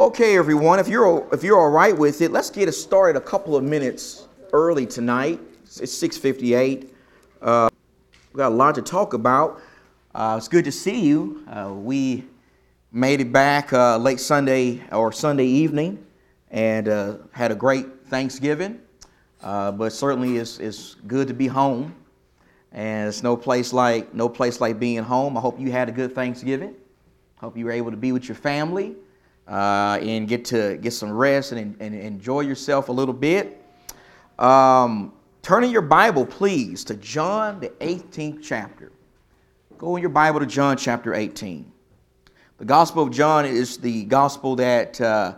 Okay, everyone, if you're if you're all right with it, let's get it started a couple of minutes early tonight. It's 6:58. Uh, we got a lot to talk about. Uh, it's good to see you. Uh, we made it back uh, late Sunday or Sunday evening, and uh, had a great Thanksgiving. Uh, but certainly, it's, it's good to be home, and it's no place like no place like being home. I hope you had a good Thanksgiving. Hope you were able to be with your family uh, and get to get some rest and, and enjoy yourself a little bit. Um, turn in your Bible, please, to John, the 18th chapter. Go in your Bible to John chapter 18. The Gospel of John is the gospel that uh,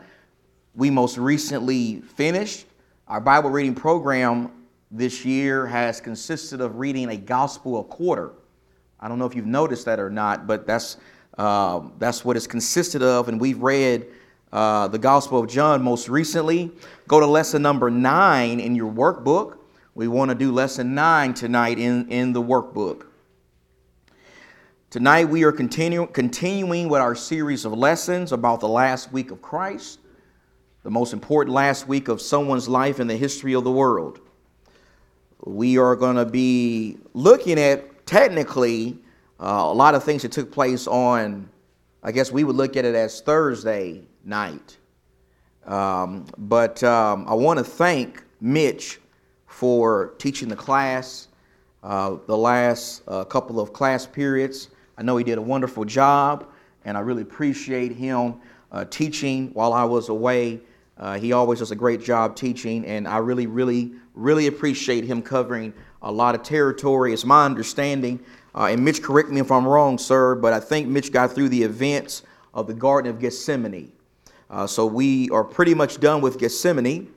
we most recently finished. Our Bible reading program this year has consisted of reading a gospel a quarter. I don't know if you've noticed that or not, but that's uh, that's what it's consisted of, and we've read uh, the Gospel of John most recently. Go to lesson number nine in your workbook. We want to do lesson nine tonight in, in the workbook. Tonight we are continue, continuing with our series of lessons about the last week of Christ, the most important last week of someone's life in the history of the world. We are going to be looking at technically uh, a lot of things that took place on, I guess we would look at it as Thursday night. Um, but um, I want to thank Mitch for teaching the class uh, the last uh, couple of class periods. I know he did a wonderful job, and I really appreciate him uh, teaching while I was away. Uh, he always does a great job teaching, and I really, really, really appreciate him covering a lot of territory. It's my understanding uh, and Mitch, correct me if I'm wrong, sir, but I think Mitch got through the events of the Garden of Gethsemane. Uh, so we are pretty much done with Gethsemane.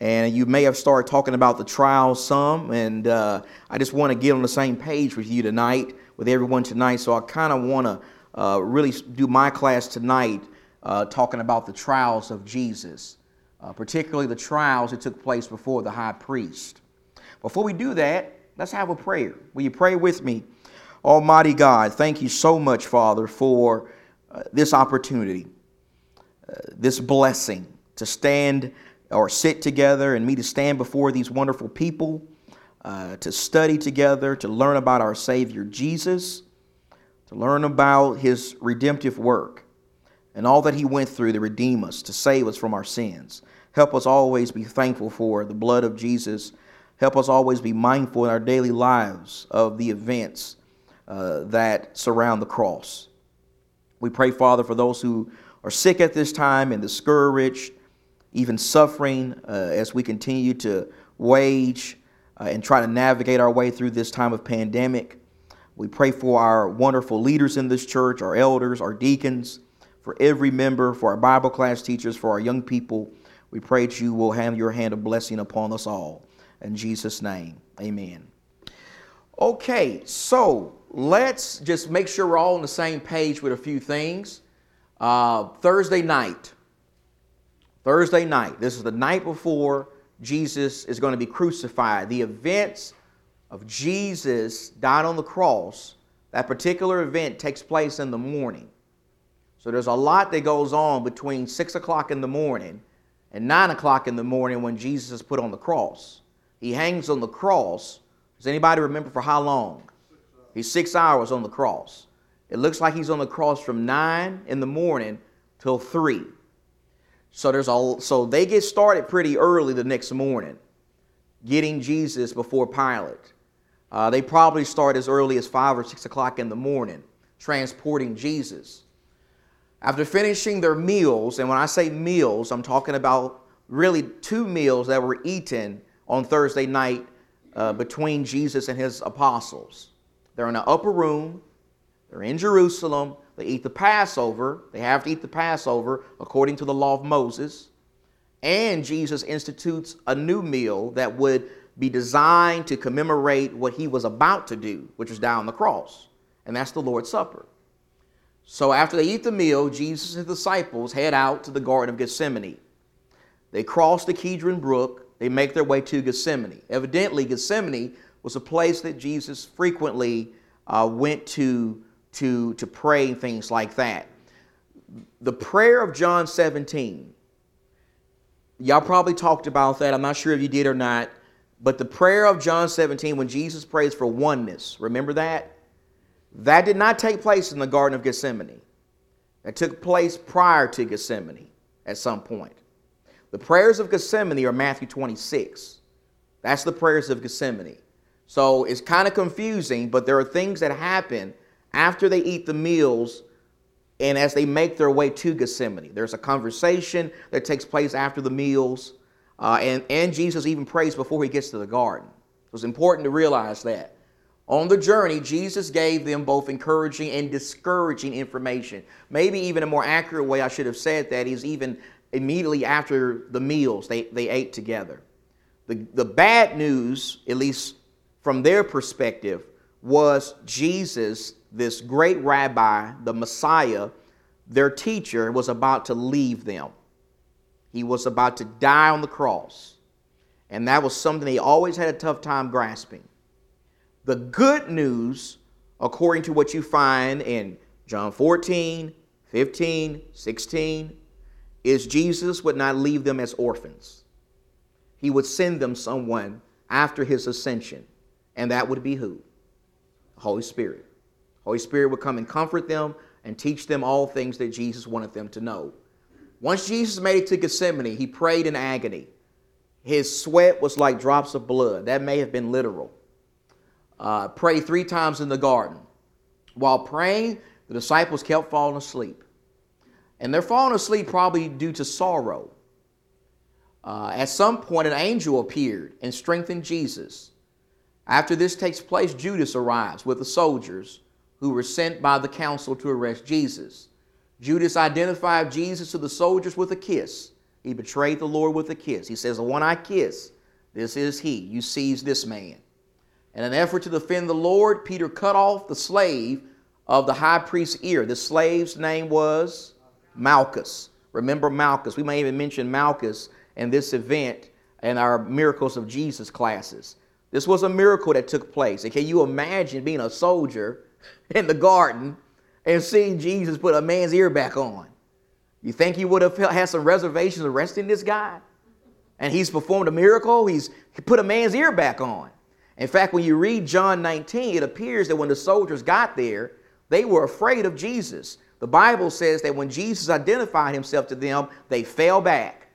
And you may have started talking about the trials some. And uh, I just want to get on the same page with you tonight, with everyone tonight. So I kind of want to uh, really do my class tonight uh, talking about the trials of Jesus, uh, particularly the trials that took place before the high priest. Before we do that, Let's have a prayer. Will you pray with me? Almighty God, thank you so much, Father, for uh, this opportunity, uh, this blessing to stand or sit together and me to stand before these wonderful people, uh, to study together, to learn about our Savior Jesus, to learn about his redemptive work and all that he went through to redeem us, to save us from our sins. Help us always be thankful for the blood of Jesus Help us always be mindful in our daily lives of the events uh, that surround the cross. We pray, Father, for those who are sick at this time and discouraged, even suffering uh, as we continue to wage uh, and try to navigate our way through this time of pandemic. We pray for our wonderful leaders in this church, our elders, our deacons, for every member, for our Bible class teachers, for our young people. We pray that you will have your hand of blessing upon us all. In Jesus' name, amen. Okay, so let's just make sure we're all on the same page with a few things. Uh, Thursday night. Thursday night. This is the night before Jesus is going to be crucified. The events of Jesus dying on the cross, that particular event takes place in the morning. So there's a lot that goes on between 6 o'clock in the morning and 9 o'clock in the morning when Jesus is put on the cross. He hangs on the cross. Does anybody remember for how long? He's six hours on the cross. It looks like he's on the cross from nine in the morning till three. So there's a so they get started pretty early the next morning, getting Jesus before Pilate. Uh, they probably start as early as five or six o'clock in the morning, transporting Jesus. After finishing their meals, and when I say meals, I'm talking about really two meals that were eaten on Thursday night uh, between Jesus and his apostles. They're in an upper room, they're in Jerusalem, they eat the Passover. They have to eat the Passover according to the law of Moses. And Jesus institutes a new meal that would be designed to commemorate what he was about to do, which was die on the cross. And that's the Lord's Supper. So after they eat the meal, Jesus and his disciples head out to the Garden of Gethsemane. They cross the Kedron Brook they make their way to Gethsemane. Evidently, Gethsemane was a place that Jesus frequently uh, went to, to, to pray and things like that. the prayer of John 17. Y'all probably talked about that. I'm not sure if you did or not. But the prayer of John 17, when Jesus prays for oneness, remember that? That did not take place in the Garden of Gethsemane. That took place prior to Gethsemane at some point. The prayers of Gethsemane are Matthew 26. That's the prayers of Gethsemane. So it's kind of confusing, but there are things that happen after they eat the meals and as they make their way to Gethsemane. There's a conversation that takes place after the meals, uh, and, and Jesus even prays before he gets to the garden. So it's important to realize that. On the journey, Jesus gave them both encouraging and discouraging information. Maybe even a more accurate way I should have said that is even immediately after the meals they, they ate together. The, the bad news, at least from their perspective, was Jesus, this great rabbi, the Messiah, their teacher, was about to leave them. He was about to die on the cross. And that was something they always had a tough time grasping. The good news, according to what you find in John 14, 15, 16, is Jesus would not leave them as orphans. He would send them someone after his ascension, and that would be who? The Holy Spirit. Holy Spirit would come and comfort them and teach them all things that Jesus wanted them to know. Once Jesus made it to Gethsemane, he prayed in agony. His sweat was like drops of blood. That may have been literal. Uh, pray three times in the garden. While praying, the disciples kept falling asleep. And they're falling asleep probably due to sorrow. Uh, at some point, an angel appeared and strengthened Jesus. After this takes place, Judas arrives with the soldiers who were sent by the council to arrest Jesus. Judas identified Jesus to the soldiers with a kiss. He betrayed the Lord with a kiss. He says, The one I kiss, this is he. You seize this man. In an effort to defend the Lord, Peter cut off the slave of the high priest's ear. The slave's name was Malchus. Remember Malchus. We may even mention Malchus in this event in our Miracles of Jesus classes. This was a miracle that took place. And can you imagine being a soldier in the garden and seeing Jesus put a man's ear back on. You think he would have had some reservations arresting this guy? And he's performed a miracle. He's put a man's ear back on. In fact, when you read John 19, it appears that when the soldiers got there, they were afraid of Jesus. The Bible says that when Jesus identified himself to them, they fell back.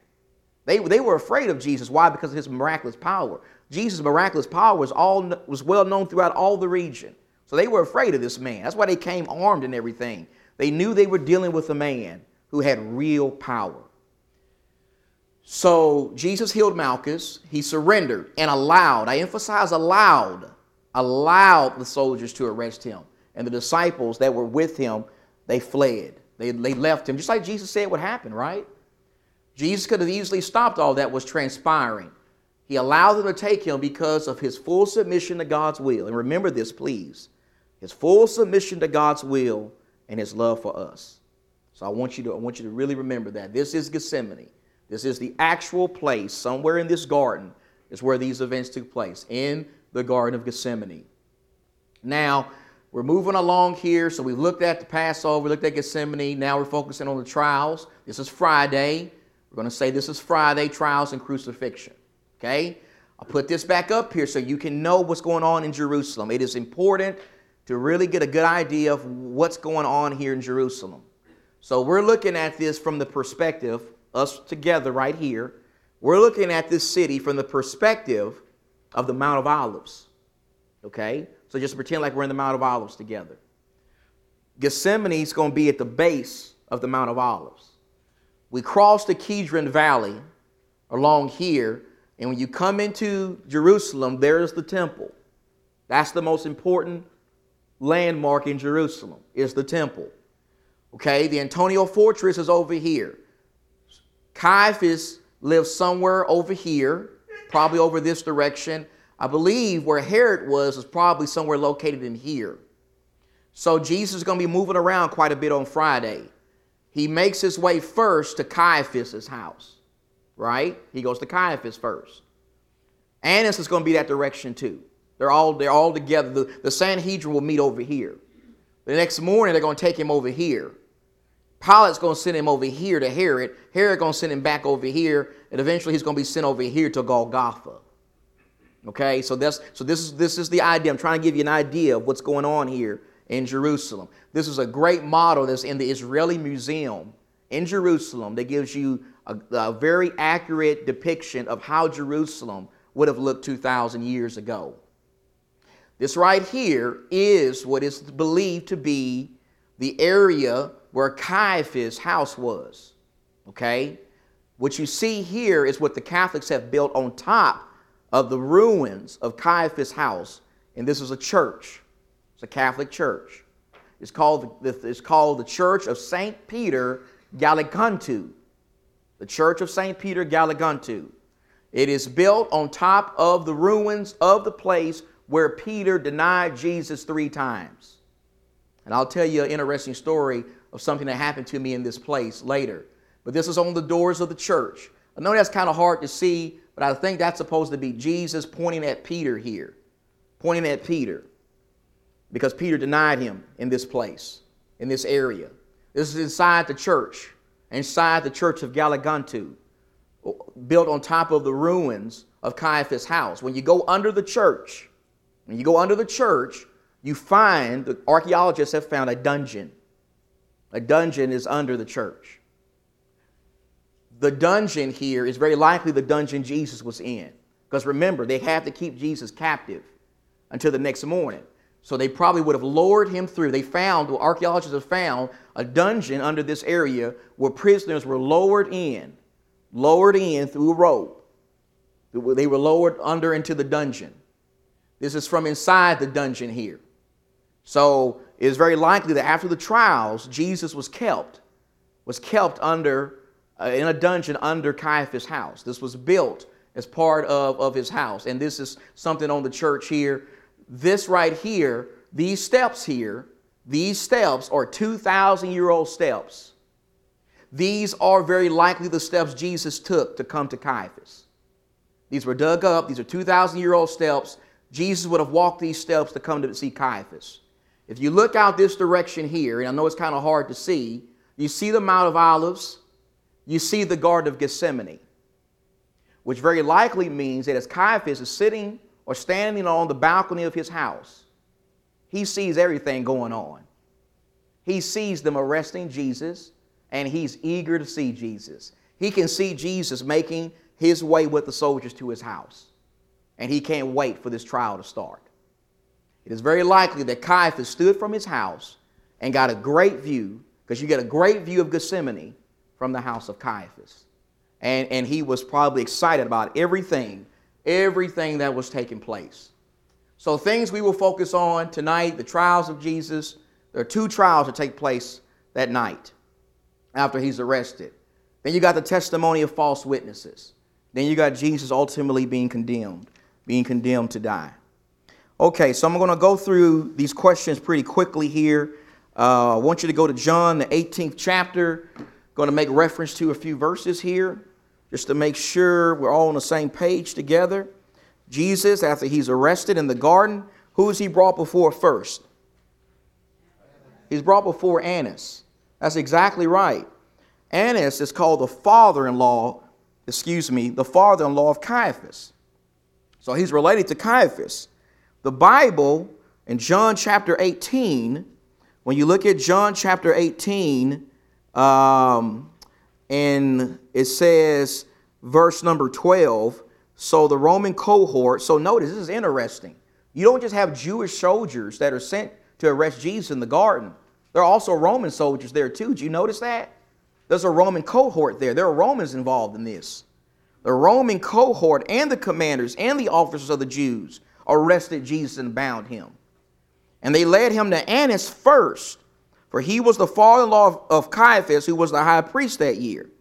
They, they were afraid of Jesus. Why? Because of his miraculous power. Jesus' miraculous power was, all, was well known throughout all the region. So they were afraid of this man. That's why they came armed and everything. They knew they were dealing with a man who had real power. So Jesus healed Malchus. He surrendered and allowed, I emphasize allowed, allowed the soldiers to arrest him. And the disciples that were with him, they fled. They, they left him, just like Jesus said would happen, right? Jesus could have easily stopped all that was transpiring. He allowed them to take him because of his full submission to God's will. And remember this, please his full submission to God's will and his love for us. So I want you to, I want you to really remember that. This is Gethsemane. This is the actual place, somewhere in this garden, is where these events took place, in the Garden of Gethsemane. Now, we're moving along here. So we've looked at the Passover, we looked at Gethsemane. Now we're focusing on the trials. This is Friday. We're going to say this is Friday, trials and crucifixion. Okay? I'll put this back up here so you can know what's going on in Jerusalem. It is important to really get a good idea of what's going on here in Jerusalem. So we're looking at this from the perspective, us together right here, we're looking at this city from the perspective of the Mount of Olives. Okay? So just pretend like we're in the Mount of Olives together. Gethsemane is going to be at the base of the Mount of Olives. We cross the Kidron Valley along here, and when you come into Jerusalem, there's the temple. That's the most important landmark in Jerusalem is the temple. Okay, the Antonia Fortress is over here. Caiaphas lives somewhere over here, probably over this direction. I believe where Herod was is probably somewhere located in here. So Jesus is going to be moving around quite a bit on Friday. He makes his way first to Caiaphas's house, right? He goes to Caiaphas first. Annas is going to be that direction too. They're all, they're all together. The, the Sanhedrin will meet over here. The next morning, they're going to take him over here. Pilate's going to send him over here to Herod. Herod going to send him back over here, and eventually he's going to be sent over here to Golgotha. Okay, so that's so this is this is the idea. I'm trying to give you an idea of what's going on here in Jerusalem. This is a great model that's in the Israeli Museum in Jerusalem that gives you a, a very accurate depiction of how Jerusalem would have looked 2,000 years ago. This right here is what is believed to be the area where Caiaphas' house was. Okay? What you see here is what the Catholics have built on top of the ruins of Caiaphas' house. And this is a church, it's a Catholic church. It's called, it's called the Church of St. Peter Gallicantu. The Church of St. Peter Gallicantu. It is built on top of the ruins of the place where Peter denied Jesus three times. And I'll tell you an interesting story of something that happened to me in this place later. But this is on the doors of the church. I know that's kind of hard to see, but I think that's supposed to be Jesus pointing at Peter here, pointing at Peter, because Peter denied him in this place, in this area. This is inside the church, inside the church of Gallicantu, built on top of the ruins of Caiaphas' house. When you go under the church, when you go under the church, you find, the archaeologists have found a dungeon. A dungeon is under the church. The dungeon here is very likely the dungeon Jesus was in. Because remember, they had to keep Jesus captive until the next morning. So they probably would have lowered him through. They found, well, archaeologists have found a dungeon under this area where prisoners were lowered in, lowered in through a rope. They were lowered under into the dungeon. This is from inside the dungeon here. So it is very likely that after the trials, Jesus was kept, was kept under uh, in a dungeon under Caiaphas' house. This was built as part of, of his house. And this is something on the church here. This right here, these steps here, these steps are 2,000 year old steps. These are very likely the steps Jesus took to come to Caiaphas. These were dug up, these are 2,000 year old steps. Jesus would have walked these steps to come to see Caiaphas. If you look out this direction here, and I know it's kind of hard to see, you see the Mount of Olives, you see the Garden of Gethsemane, which very likely means that as Caiaphas is sitting or standing on the balcony of his house, he sees everything going on. He sees them arresting Jesus, and he's eager to see Jesus. He can see Jesus making his way with the soldiers to his house, and he can't wait for this trial to start. It is very likely that Caiaphas stood from his house and got a great view, because you get a great view of Gethsemane from the house of Caiaphas. And, and he was probably excited about everything, everything that was taking place. So, things we will focus on tonight the trials of Jesus. There are two trials that take place that night after he's arrested. Then you got the testimony of false witnesses. Then you got Jesus ultimately being condemned, being condemned to die. Okay, so I'm going to go through these questions pretty quickly here. Uh, I want you to go to John, the 18th chapter. Going to make reference to a few verses here just to make sure we're all on the same page together. Jesus, after he's arrested in the garden, who is he brought before first? He's brought before Annas. That's exactly right. Annas is called the father in law, excuse me, the father in law of Caiaphas. So he's related to Caiaphas. The Bible in John chapter 18, when you look at John chapter 18, um, and it says, verse number 12, so the Roman cohort, so notice this is interesting. You don't just have Jewish soldiers that are sent to arrest Jesus in the garden. There are also Roman soldiers there too. Did you notice that? There's a Roman cohort there. There are Romans involved in this. The Roman cohort and the commanders and the officers of the Jews arrested Jesus and bound him. And they led him to Annas first, for he was the father in law of Caiaphas, who was the high priest that year.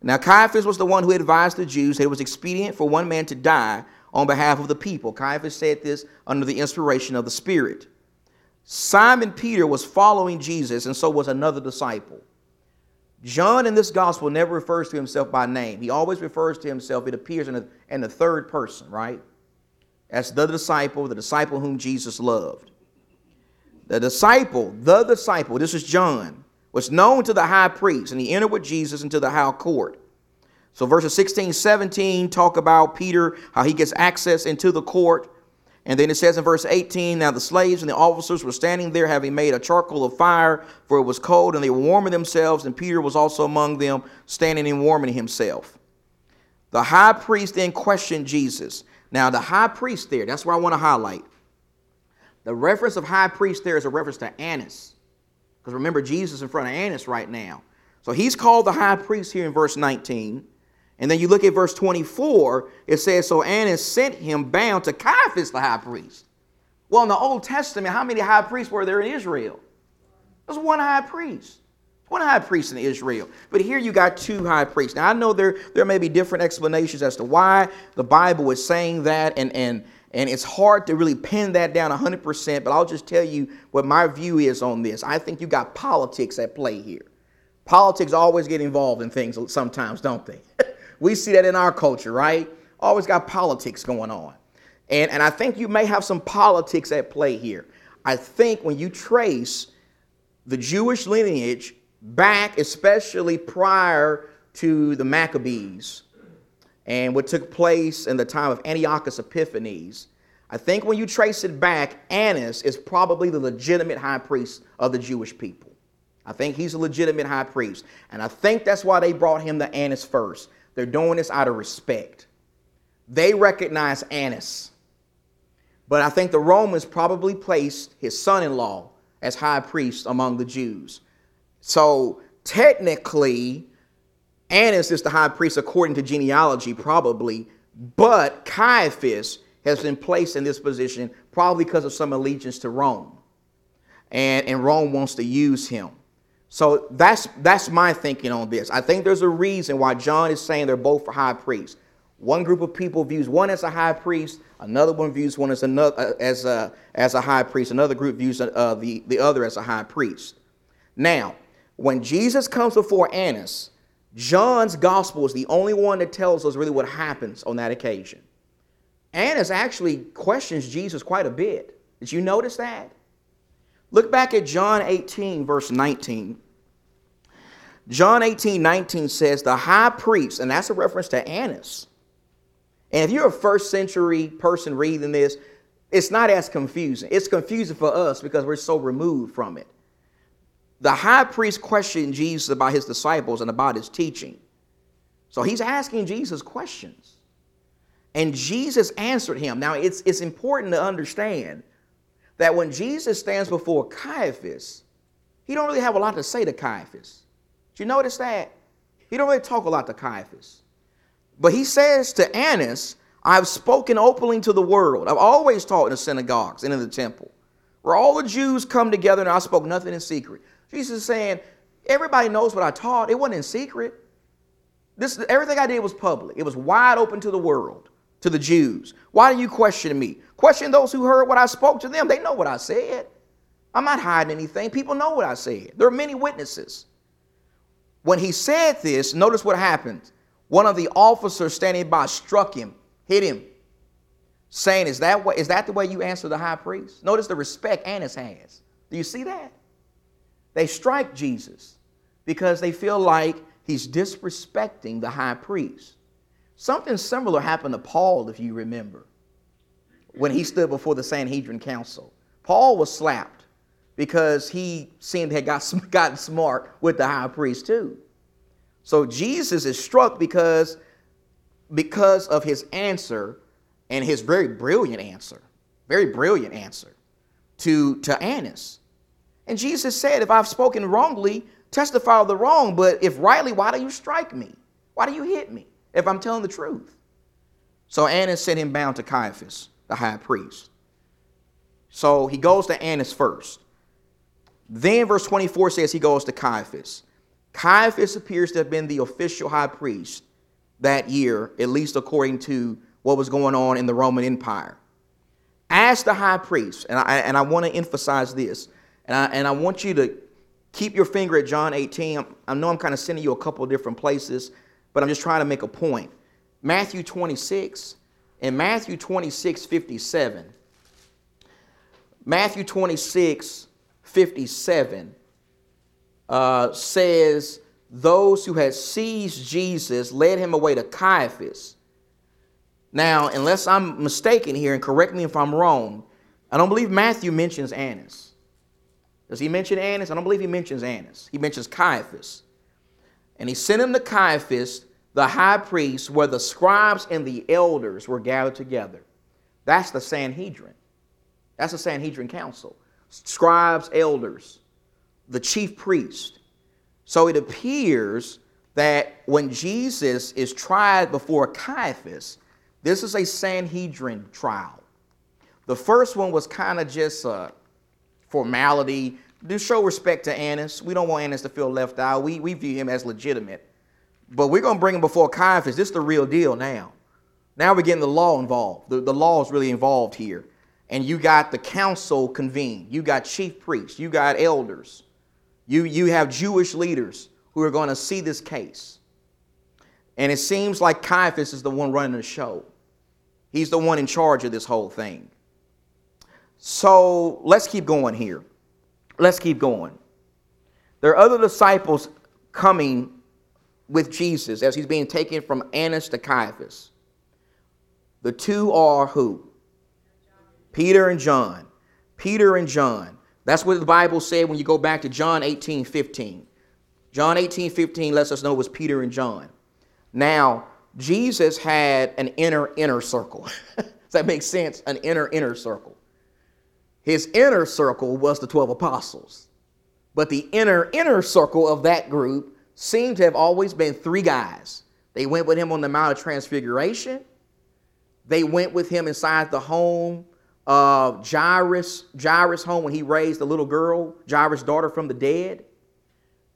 Now, Caiaphas was the one who advised the Jews that it was expedient for one man to die on behalf of the people. Caiaphas said this under the inspiration of the Spirit. Simon Peter was following Jesus, and so was another disciple. John in this gospel never refers to himself by name. He always refers to himself, it appears in the, in the third person, right? As the disciple, the disciple whom Jesus loved. The disciple, the disciple, this is John, was known to the high priest, and he entered with Jesus into the high court. So verses 16, 17 talk about Peter, how he gets access into the court. And then it says in verse 18, Now the slaves and the officers were standing there, having made a charcoal of fire, for it was cold, and they were warming themselves, and Peter was also among them, standing and warming himself. The high priest then questioned Jesus. Now, the high priest there, that's where I want to highlight. The reference of high priest there is a reference to Annas. Because remember, Jesus in front of Annas right now. So he's called the high priest here in verse 19. And then you look at verse 24, it says, So Annas sent him bound to Caiaphas, the high priest. Well, in the Old Testament, how many high priests were there in Israel? There's one high priest. One high priest in Israel. But here you got two high priests. Now I know there, there may be different explanations as to why the Bible is saying that, and, and, and it's hard to really pin that down 100%, but I'll just tell you what my view is on this. I think you got politics at play here. Politics always get involved in things sometimes, don't they? we see that in our culture, right? Always got politics going on. And, and I think you may have some politics at play here. I think when you trace the Jewish lineage back, especially prior to the Maccabees and what took place in the time of Antiochus Epiphanes. I think when you trace it back, Annas is probably the legitimate high priest of the Jewish people. I think he's a legitimate high priest. And I think that's why they brought him to Annas first. They're doing this out of respect. They recognize Annas. But I think the Romans probably placed his son in law as high priest among the Jews. So technically, Annas is the high priest according to genealogy, probably, but Caiaphas has been placed in this position probably because of some allegiance to Rome. And, and Rome wants to use him. So that's, that's my thinking on this. I think there's a reason why John is saying they're both for high priests. One group of people views one as a high priest, another one views one as, another, as, a, as a high priest, another group views uh, the, the other as a high priest. Now, when Jesus comes before Annas, John's gospel is the only one that tells us really what happens on that occasion. Annas actually questions Jesus quite a bit. Did you notice that? Look back at John 18, verse 19. John 18, 19 says, The high priest, and that's a reference to Annas. And if you're a first century person reading this, it's not as confusing. It's confusing for us because we're so removed from it the high priest questioned Jesus about his disciples and about his teaching. So he's asking Jesus questions. And Jesus answered him. Now, it's, it's important to understand that when Jesus stands before Caiaphas, he don't really have a lot to say to Caiaphas. Did you notice that? He don't really talk a lot to Caiaphas. But he says to Annas, I've spoken openly to the world. I've always taught in the synagogues and in the temple, where all the Jews come together and I spoke nothing in secret. Jesus is saying, everybody knows what I taught. It wasn't in secret. This, everything I did was public. It was wide open to the world, to the Jews. Why do you question me? Question those who heard what I spoke to them. They know what I said. I'm not hiding anything. People know what I said. There are many witnesses. When he said this, notice what happened. One of the officers standing by struck him, hit him, saying, Is that, what, is that the way you answer the high priest? Notice the respect Annas has. Do you see that? They strike Jesus because they feel like he's disrespecting the high priest. Something similar happened to Paul, if you remember, when he stood before the Sanhedrin council. Paul was slapped because he seemed to have got, gotten smart with the high priest too. So Jesus is struck because, because of his answer and his very brilliant answer, very brilliant answer to, to Annas. And Jesus said, If I've spoken wrongly, testify of the wrong. But if rightly, why do you strike me? Why do you hit me if I'm telling the truth? So Annas sent him bound to Caiaphas, the high priest. So he goes to Annas first. Then verse 24 says he goes to Caiaphas. Caiaphas appears to have been the official high priest that year, at least according to what was going on in the Roman Empire. As the high priest, and I, and I want to emphasize this and I, and I want you to keep your finger at John 18. I know I'm kind of sending you a couple of different places, but I'm just trying to make a point. Matthew 26, and Matthew 26, 57, Matthew 26, 57, uh, says those who had seized Jesus led him away to Caiaphas. Now, unless I'm mistaken here, and correct me if I'm wrong, I don't believe Matthew mentions Annas. Does he mention Annas? I don't believe he mentions Annas. He mentions Caiaphas. And he sent him to Caiaphas, the high priest, where the scribes and the elders were gathered together. That's the Sanhedrin. That's the Sanhedrin council. Scribes, elders, the chief priest. So it appears that when Jesus is tried before Caiaphas, this is a Sanhedrin trial. The first one was kind of just a formality to show respect to Annas. We don't want Annas to feel left out. We, we view him as legitimate. But we're going to bring him before Caiaphas. This is the real deal now. Now we're getting the law involved. The, the law is really involved here. And you got the council convened. You got chief priests. You got elders. You, you have Jewish leaders who are going to see this case. And it seems like Caiaphas is the one running the show. He's the one in charge of this whole thing. So let's keep going here. Let's keep going. There are other disciples coming with Jesus as he's being taken from Annas to Caiaphas. The two are who? Peter and John. Peter and John. That's what the Bible said when you go back to John 18 15. John 18 15 lets us know it was Peter and John. Now, Jesus had an inner, inner circle. Does that make sense? An inner, inner circle. His inner circle was the 12 apostles. But the inner, inner circle of that group seemed to have always been three guys. They went with him on the Mount of Transfiguration. They went with him inside the home of Jairus, Jairus' home when he raised the little girl, Jairus' daughter from the dead.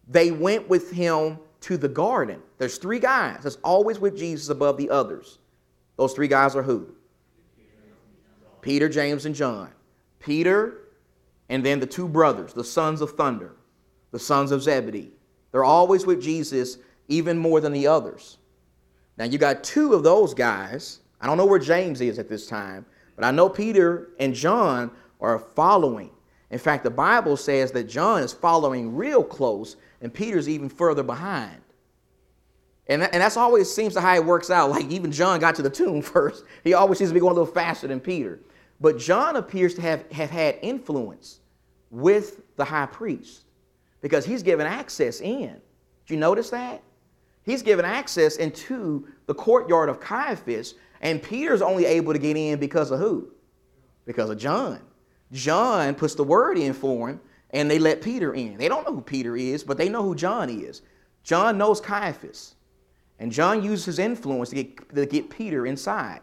They went with him to the garden. There's three guys that's always with Jesus above the others. Those three guys are who? Peter, James, and John. Peter, and then the two brothers, the sons of thunder, the sons of Zebedee. They're always with Jesus even more than the others. Now you got two of those guys. I don't know where James is at this time, but I know Peter and John are following. In fact, the Bible says that John is following real close and Peter's even further behind. And, and that's always seems to how it works out. Like even John got to the tomb first. He always seems to be going a little faster than Peter. But John appears to have, have had influence with the high priest because he's given access in. Do you notice that? He's given access into the courtyard of Caiaphas, and Peter's only able to get in because of who? Because of John. John puts the word in for him, and they let Peter in. They don't know who Peter is, but they know who John is. John knows Caiaphas, and John uses his influence to get, to get Peter inside.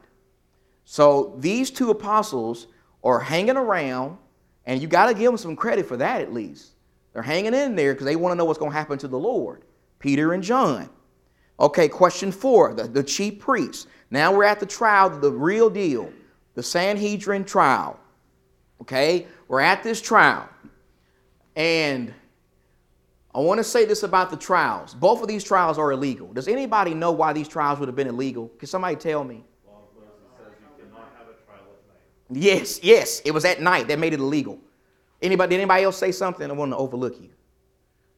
So these two apostles are hanging around, and you got to give them some credit for that at least. They're hanging in there because they want to know what's going to happen to the Lord. Peter and John. Okay, question four the, the chief priests. Now we're at the trial, the real deal, the Sanhedrin trial. Okay, we're at this trial. And I want to say this about the trials. Both of these trials are illegal. Does anybody know why these trials would have been illegal? Can somebody tell me? Yes, yes, it was at night that made it illegal. Anybody, did anybody else say something? I want to overlook you.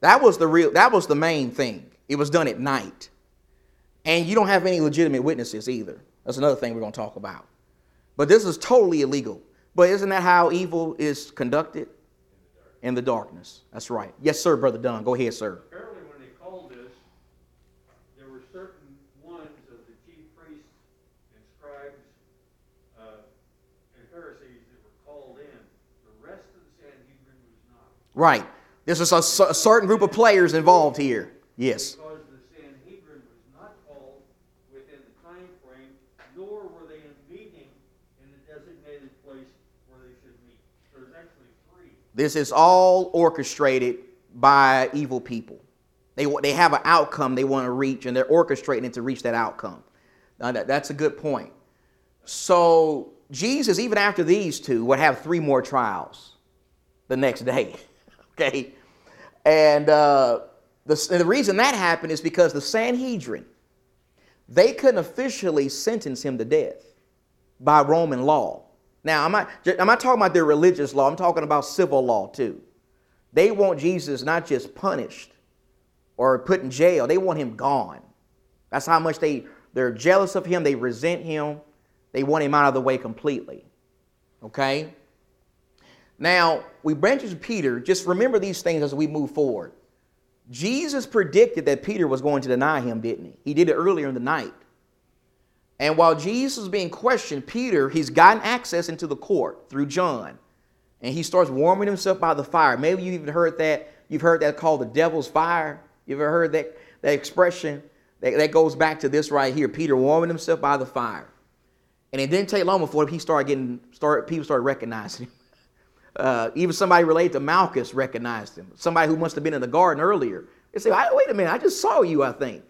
That was the real, that was the main thing. It was done at night. And you don't have any legitimate witnesses either. That's another thing we're going to talk about. But this is totally illegal. But isn't that how evil is conducted? In the darkness. That's right. Yes, sir, Brother Dunn. Go ahead, sir. Right. There's a, a, certain group of players involved here. Yes. Because the Sanhedrin was not called within the time frame, nor were they meeting in the designated place where they should meet. There's actually three. This is all orchestrated by evil people. They, they have an outcome they want to reach, and they're orchestrating it to reach that outcome. Now, that, that's a good point. So, Jesus, even after these two, would have three more trials the next day. Okay? And uh, the, the reason that happened is because the Sanhedrin, they couldn't officially sentence him to death by Roman law. Now, I'm not, I'm not talking about their religious law, I'm talking about civil law too. They want Jesus not just punished or put in jail, they want him gone. That's how much they, they're jealous of him, they resent him, they want him out of the way completely. Okay? Now, we branch to Peter. Just remember these things as we move forward. Jesus predicted that Peter was going to deny him, didn't he? He did it earlier in the night. And while Jesus was being questioned, Peter, he's gotten access into the court through John. And he starts warming himself by the fire. Maybe you've even heard that. You've heard that called the devil's fire. You ever heard that, that expression? That, that goes back to this right here. Peter warming himself by the fire. And it didn't take long before he started getting, started, people started recognizing him. Uh, even somebody related to Malchus recognized him. Somebody who must have been in the garden earlier. They say, wait a minute, I just saw you, I think.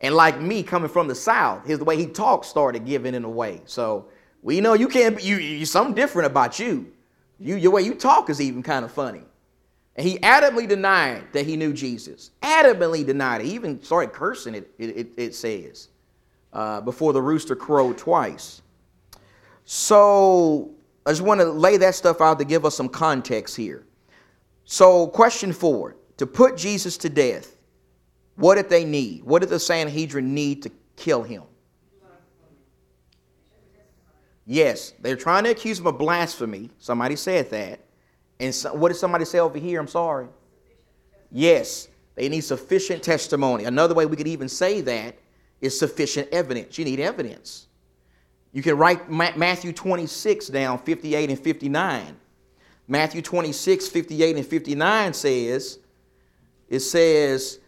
And like me coming from the South, his the way he talked started giving in a way. So we know you can't, you, you something different about you. You, your way you talk is even kind of funny. And he adamantly denied that he knew Jesus. Adamantly denied it. He even started cursing it, it, it, says, uh, before the rooster crowed twice. So I just want to lay that stuff out to give us some context here. So, question four to put Jesus to death, what did they need? What did the Sanhedrin need to kill him? Yes, they're trying to accuse him of blasphemy. Somebody said that. And so, what did somebody say over here? I'm sorry. Yes, they need sufficient testimony. Another way we could even say that is sufficient evidence. You need evidence. You can write Matthew 26 down, 58 and 59. Matthew 26, 58 and 59 says, it says,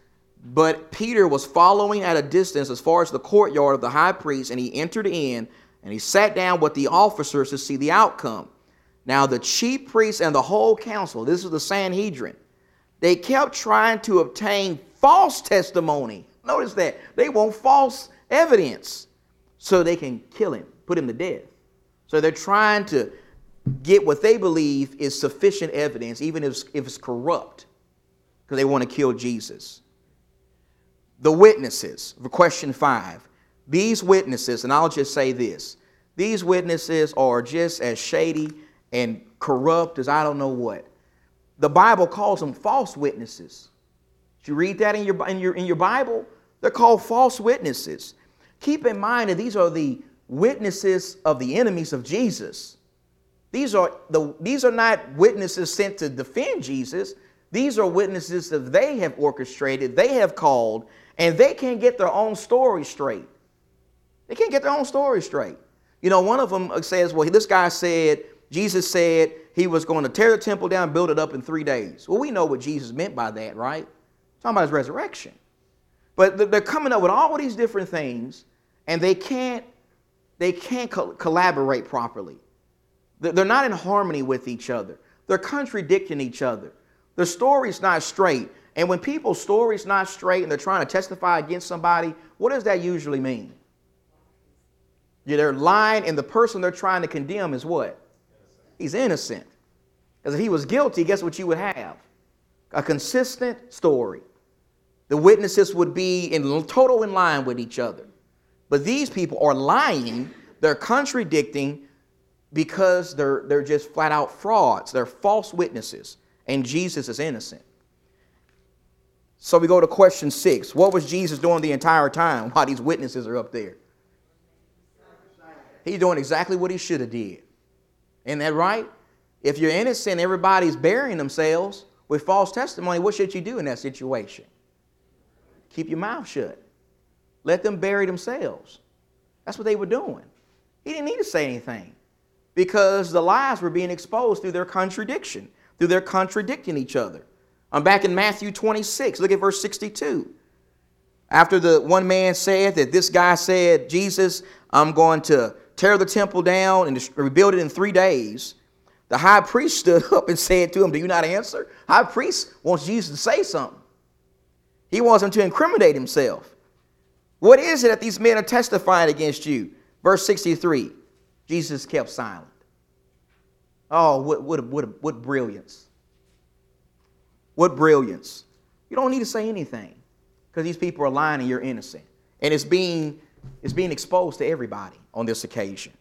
But Peter was following at a distance as far as the courtyard of the high priest, and he entered in, and he sat down with the officers to see the outcome. Now, the chief priests and the whole council, this is the Sanhedrin, they kept trying to obtain false testimony. Notice that. They want false evidence so they can kill him, put him to death. So they're trying to get what they believe is sufficient evidence, even if, if it's corrupt, because they want to kill Jesus. The witnesses, for question five. These witnesses, and I'll just say this these witnesses are just as shady and corrupt as I don't know what. The Bible calls them false witnesses. Did you read that in your, in your, in your Bible? They're called false witnesses. Keep in mind that these are the witnesses of the enemies of Jesus. These are, the, these are not witnesses sent to defend Jesus. These are witnesses that they have orchestrated, they have called, and they can't get their own story straight. They can't get their own story straight. You know, one of them says, well, this guy said Jesus said he was going to tear the temple down, build it up in three days. Well, we know what Jesus meant by that, right? Talking about his resurrection. But they're coming up with all these different things, and they can't they can't co- collaborate properly. They're not in harmony with each other. They're contradicting each other. The story's not straight. And when people's story's not straight and they're trying to testify against somebody, what does that usually mean? Yeah, they're lying, and the person they're trying to condemn is what? he's innocent. Because if he was guilty, guess what you would have? A consistent story. The witnesses would be in total in line with each other. But these people are lying, they're contradicting because they're, they're just flat out frauds. They're false witnesses, and Jesus is innocent. So we go to question six. What was Jesus doing the entire time while these witnesses are up there? He's doing exactly what he should have did. Isn't that right? If you're innocent, everybody's burying themselves with false testimony. What should you do in that situation? Keep your mouth shut. Let them bury themselves. That's what they were doing. He didn't need to say anything because the lies were being exposed through their contradiction, through their contradicting each other. I'm back in Matthew 26. Look at verse 62. After the one man said that this guy said, Jesus, I'm going to tear the temple down and rebuild it in three days. The high priest stood up and said to him, Do you not answer? High priest wants Jesus to say something. He wants him to incriminate himself. What is it that these men are testifying against you? Verse 63 Jesus kept silent. Oh, what, what, what, what brilliance. What brilliance. You don't need to say anything because these people are lying and you're innocent. And it's being is being exposed to everybody on this occasion.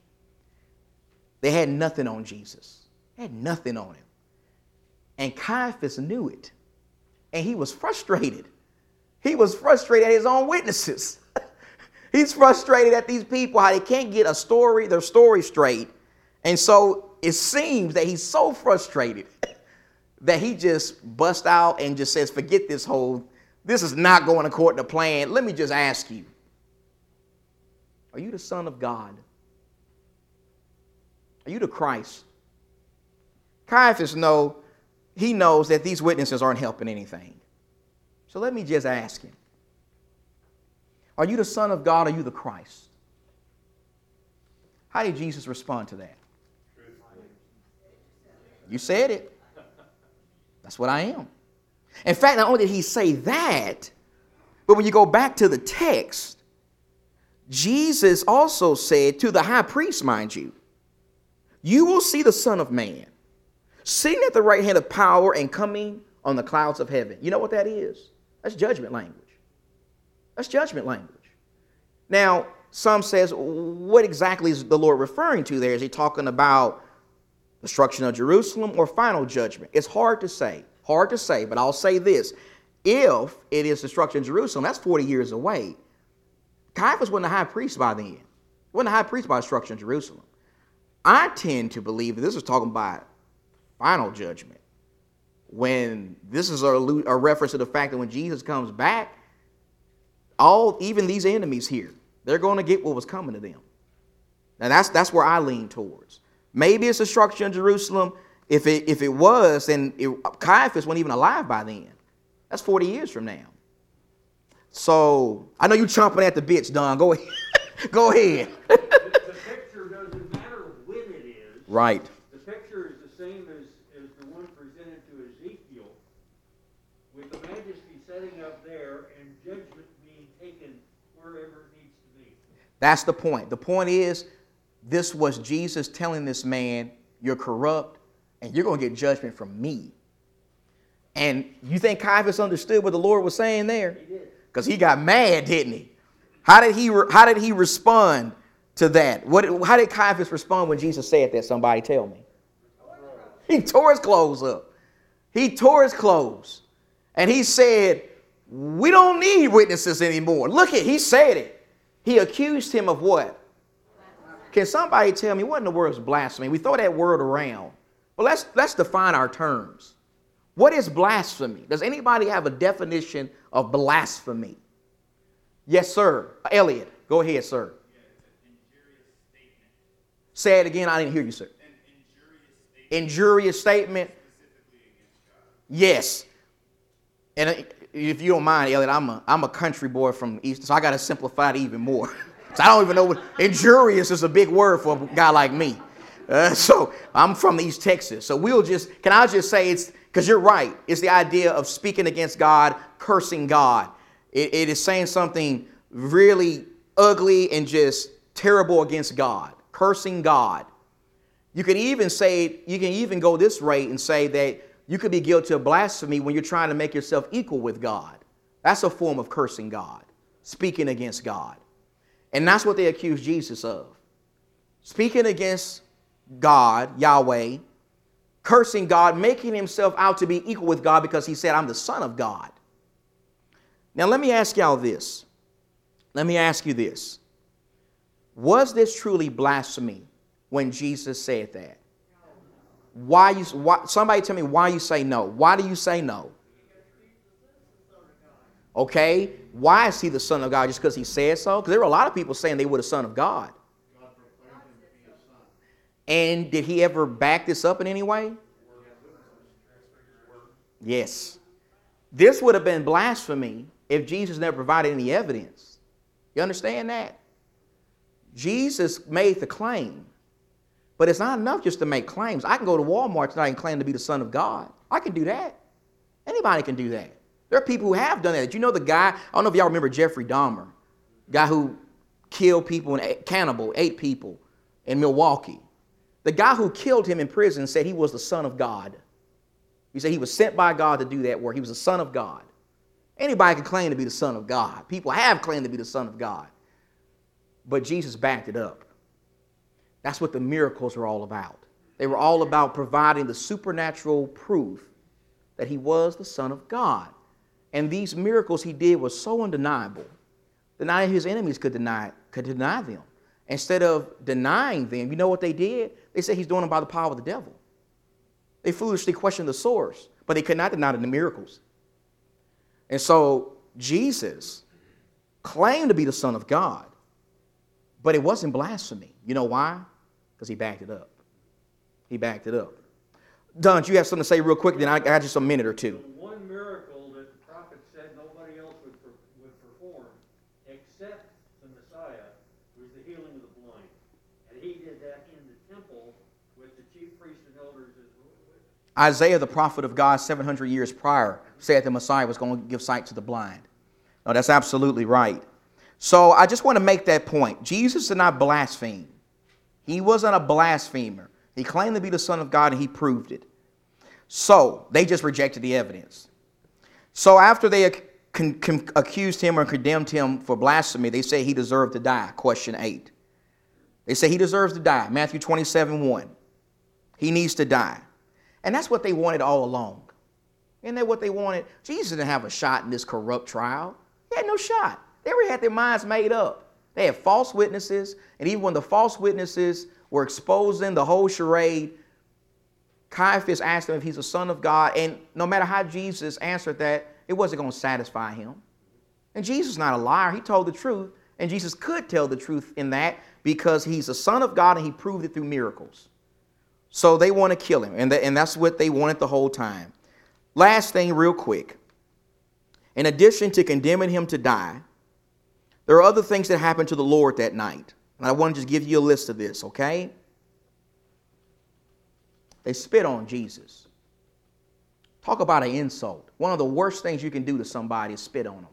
They had nothing on Jesus. They had nothing on him. And Caiaphas knew it. And he was frustrated. He was frustrated at his own witnesses. He's frustrated at these people, how they can't get a story, their story straight. And so it seems that he's so frustrated that he just busts out and just says, forget this whole, this is not going according to plan. Let me just ask you, are you the son of God? Are you the Christ? Caiaphas know, he knows that these witnesses aren't helping anything. So let me just ask him. Are you the Son of God? Are you the Christ? How did Jesus respond to that? You said it. That's what I am. In fact, not only did he say that, but when you go back to the text, Jesus also said to the high priest, mind you, you will see the Son of Man sitting at the right hand of power and coming on the clouds of heaven. You know what that is? That's judgment language. That's judgment language. Now, some says, what exactly is the Lord referring to there? Is he talking about destruction of Jerusalem or final judgment? It's hard to say. Hard to say, but I'll say this. If it is destruction of Jerusalem, that's 40 years away. Caiaphas wasn't a high priest by then. He wasn't a high priest by destruction of Jerusalem. I tend to believe that this is talking about final judgment. When this is a reference to the fact that when Jesus comes back, all even these enemies here, they're going to get what was coming to them. Now that's that's where I lean towards. Maybe it's destruction in Jerusalem. If it if it was, then it, Caiaphas wasn't even alive by then. That's 40 years from now. So I know you're chomping at the bits, Don. Go ahead. Go ahead. the picture doesn't matter when it is. Right. The picture is the same as, as the one presented to Ezekiel, with the majesty setting up there and judgment being taken wherever it needs to be. That's the point. The point is, this was Jesus telling this man, You're corrupt and you're going to get judgment from me. And you think Caiaphas understood what the Lord was saying there? He. Because he got mad, didn't he? How did he, re- how did he respond to that? What, how did Caiaphas respond when Jesus said that? Somebody tell me. He tore his clothes up. He tore his clothes. And he said, We don't need witnesses anymore. Look at, he said it. He accused him of what? Can somebody tell me what in the world is blasphemy? We throw that word around. Well, let's, let's define our terms. What is blasphemy? Does anybody have a definition of blasphemy? Yes, sir. Elliot, go ahead, sir. Say it again. I didn't hear you, sir. Injurious statement. Yes. And uh, if you don't mind, Elliot, I'm a, I'm a country boy from East, so I got to simplify it even more. so I don't even know what injurious is a big word for a guy like me. Uh, so I'm from East Texas. So we'll just, can I just say it's, because you're right, it's the idea of speaking against God, cursing God. It, it is saying something really ugly and just terrible against God, cursing God. You can even say, you can even go this rate and say that you could be guilty of blasphemy when you're trying to make yourself equal with God. That's a form of cursing God, speaking against God. And that's what they accuse Jesus of. Speaking against God, Yahweh, cursing God, making himself out to be equal with God because he said, I'm the Son of God. Now, let me ask y'all this. Let me ask you this. Was this truly blasphemy when Jesus said that? Why you why, somebody tell me why you say no. Why do you say no? Okay, why is he the son of God? Just because he said so? Because there were a lot of people saying they were the son of God. And did he ever back this up in any way? Yes. This would have been blasphemy if Jesus never provided any evidence. You understand that? Jesus made the claim. But it's not enough just to make claims. I can go to Walmart tonight and claim to be the Son of God. I can do that. Anybody can do that. There are people who have done that. You know the guy? I don't know if y'all remember Jeffrey Dahmer, guy who killed people and cannibal, ate people in Milwaukee. The guy who killed him in prison said he was the Son of God. He said he was sent by God to do that work. He was the Son of God. Anybody can claim to be the Son of God. People have claimed to be the Son of God. But Jesus backed it up. That's what the miracles were all about. They were all about providing the supernatural proof that he was the Son of God. And these miracles he did were so undeniable that not his enemies could deny, could deny them. Instead of denying them, you know what they did? They said he's doing them by the power of the devil. They foolishly questioned the source, but they could not deny the miracles. And so Jesus claimed to be the Son of God, but it wasn't blasphemy. You know why? Because he backed it up. He backed it up. Don, do you have something to say real quick? Then I got just a minute or two. The one miracle that the prophet said nobody else would, per- would perform except the Messiah was the healing of the blind. And he did that in the temple with the chief priests and elders as well. Isaiah, the prophet of God, 700 years prior, said the Messiah was going to give sight to the blind. No, that's absolutely right. So I just want to make that point. Jesus did not blaspheme. He wasn't a blasphemer. He claimed to be the Son of God and he proved it. So they just rejected the evidence. So after they con- con- accused him or condemned him for blasphemy, they say he deserved to die. Question 8. They say he deserves to die. Matthew 27 1. He needs to die. And that's what they wanted all along. Isn't that what they wanted? Jesus didn't have a shot in this corrupt trial. He had no shot. They already had their minds made up. They had false witnesses, and even when the false witnesses were exposing the whole charade, Caiaphas asked him if he's a son of God, and no matter how Jesus answered that, it wasn't going to satisfy him. And Jesus is not a liar. He told the truth, and Jesus could tell the truth in that because he's a son of God and he proved it through miracles. So they want to kill him, and, and that's what they wanted the whole time. Last thing, real quick. In addition to condemning him to die, there are other things that happened to the Lord that night. And I want to just give you a list of this, okay? They spit on Jesus. Talk about an insult. One of the worst things you can do to somebody is spit on them.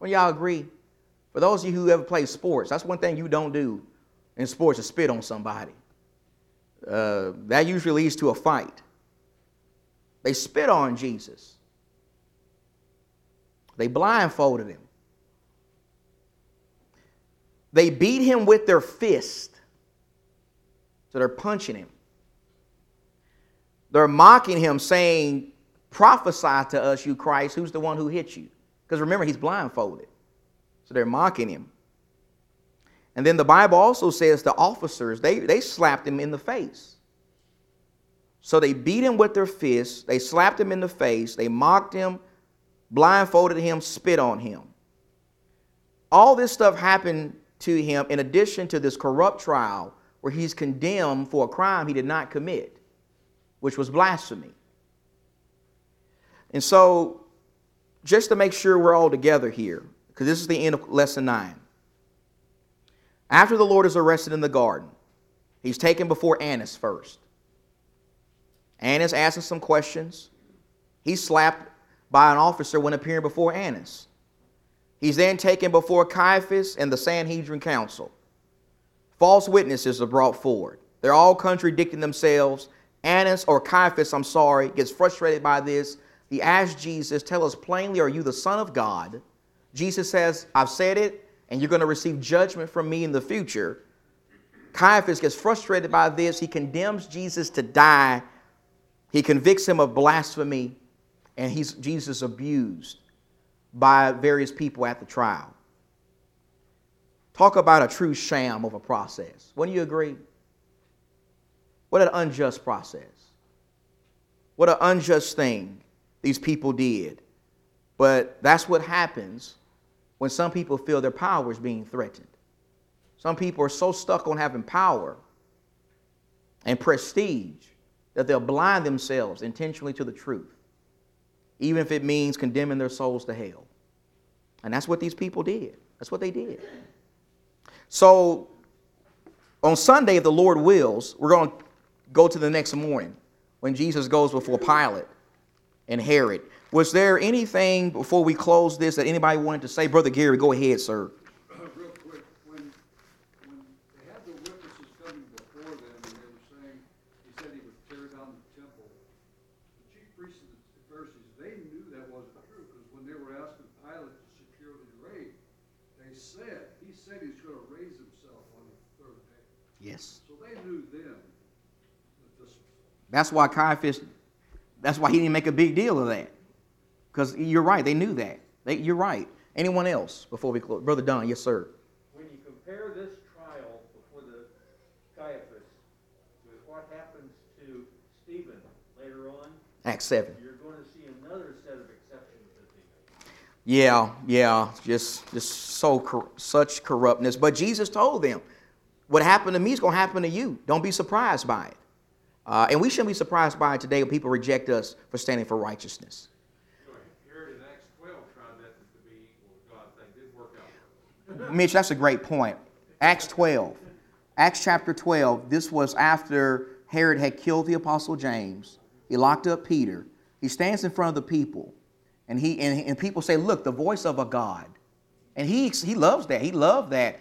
Well, y'all agree? For those of you who ever play sports, that's one thing you don't do in sports is spit on somebody. Uh, that usually leads to a fight. They spit on Jesus. They blindfolded him. They beat him with their fist. So they're punching him. They're mocking him, saying, Prophesy to us, you Christ, who's the one who hit you? Because remember, he's blindfolded. So they're mocking him. And then the Bible also says the officers, they, they slapped him in the face. So they beat him with their fists, they slapped him in the face, they mocked him, blindfolded him, spit on him. All this stuff happened to him in addition to this corrupt trial where he's condemned for a crime he did not commit, which was blasphemy. And so, just to make sure we're all together here, because this is the end of lesson 9. After the Lord is arrested in the garden, he's taken before Annas first. Annas asking some questions. He's slapped by an officer when appearing before Annas. He's then taken before Caiaphas and the Sanhedrin council. False witnesses are brought forward. They're all contradicting themselves. Annas, or Caiaphas, I'm sorry, gets frustrated by this. He asks Jesus, Tell us plainly, are you the Son of God? Jesus says, I've said it, and you're going to receive judgment from me in the future. Caiaphas gets frustrated by this. He condemns Jesus to die. He convicts him of blasphemy, and he's Jesus abused by various people at the trial. Talk about a true sham of a process. Wouldn't you agree? What an unjust process. What an unjust thing these people did. But that's what happens when some people feel their power is being threatened. Some people are so stuck on having power and prestige that they'll blind themselves intentionally to the truth, even if it means condemning their souls to hell. And that's what these people did. That's what they did. So on Sunday, if the Lord wills, we're going to go to the next morning when Jesus goes before Pilate and Herod. Was there anything before we close this that anybody wanted to say? Brother Gary, go ahead, sir. Real quick, when, when they had the witnesses coming before them and they were saying, he said he would tear down the temple, the chief priests and the Pharisees, they knew that wasn't true, because when they were asking Pilate to secure the grave, they said, he said he's gonna raise himself on the third day. Yes. So they knew then that That's why Caiaphas, That's why he didn't make a big deal of that. Because you're right, they knew that. They, you're right. Anyone else before we close? Brother Don, yes, sir. When you compare this trial before the Caiaphas with what happens to Stephen later on, Acts 7. you're going to see another set of exceptions that. Yeah, yeah, just just so cor- such corruptness. But Jesus told them, "What happened to me is going to happen to you. Don't be surprised by it." Uh, and we shouldn't be surprised by it today when people reject us for standing for righteousness. Mitch, that's a great point. Acts 12. Acts chapter 12. This was after Herod had killed the apostle James. He locked up Peter. He stands in front of the people, and he and, and people say, "Look, the voice of a God." And he he loves that. He loved that.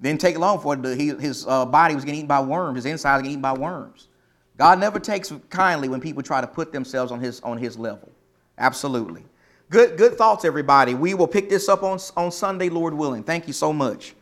Didn't take long for it. His uh, body was getting eaten by worms. His insides getting eaten by worms. God never takes kindly when people try to put themselves on his on his level. Absolutely. Good good thoughts, everybody. We will pick this up on on Sunday, Lord willing. Thank you so much.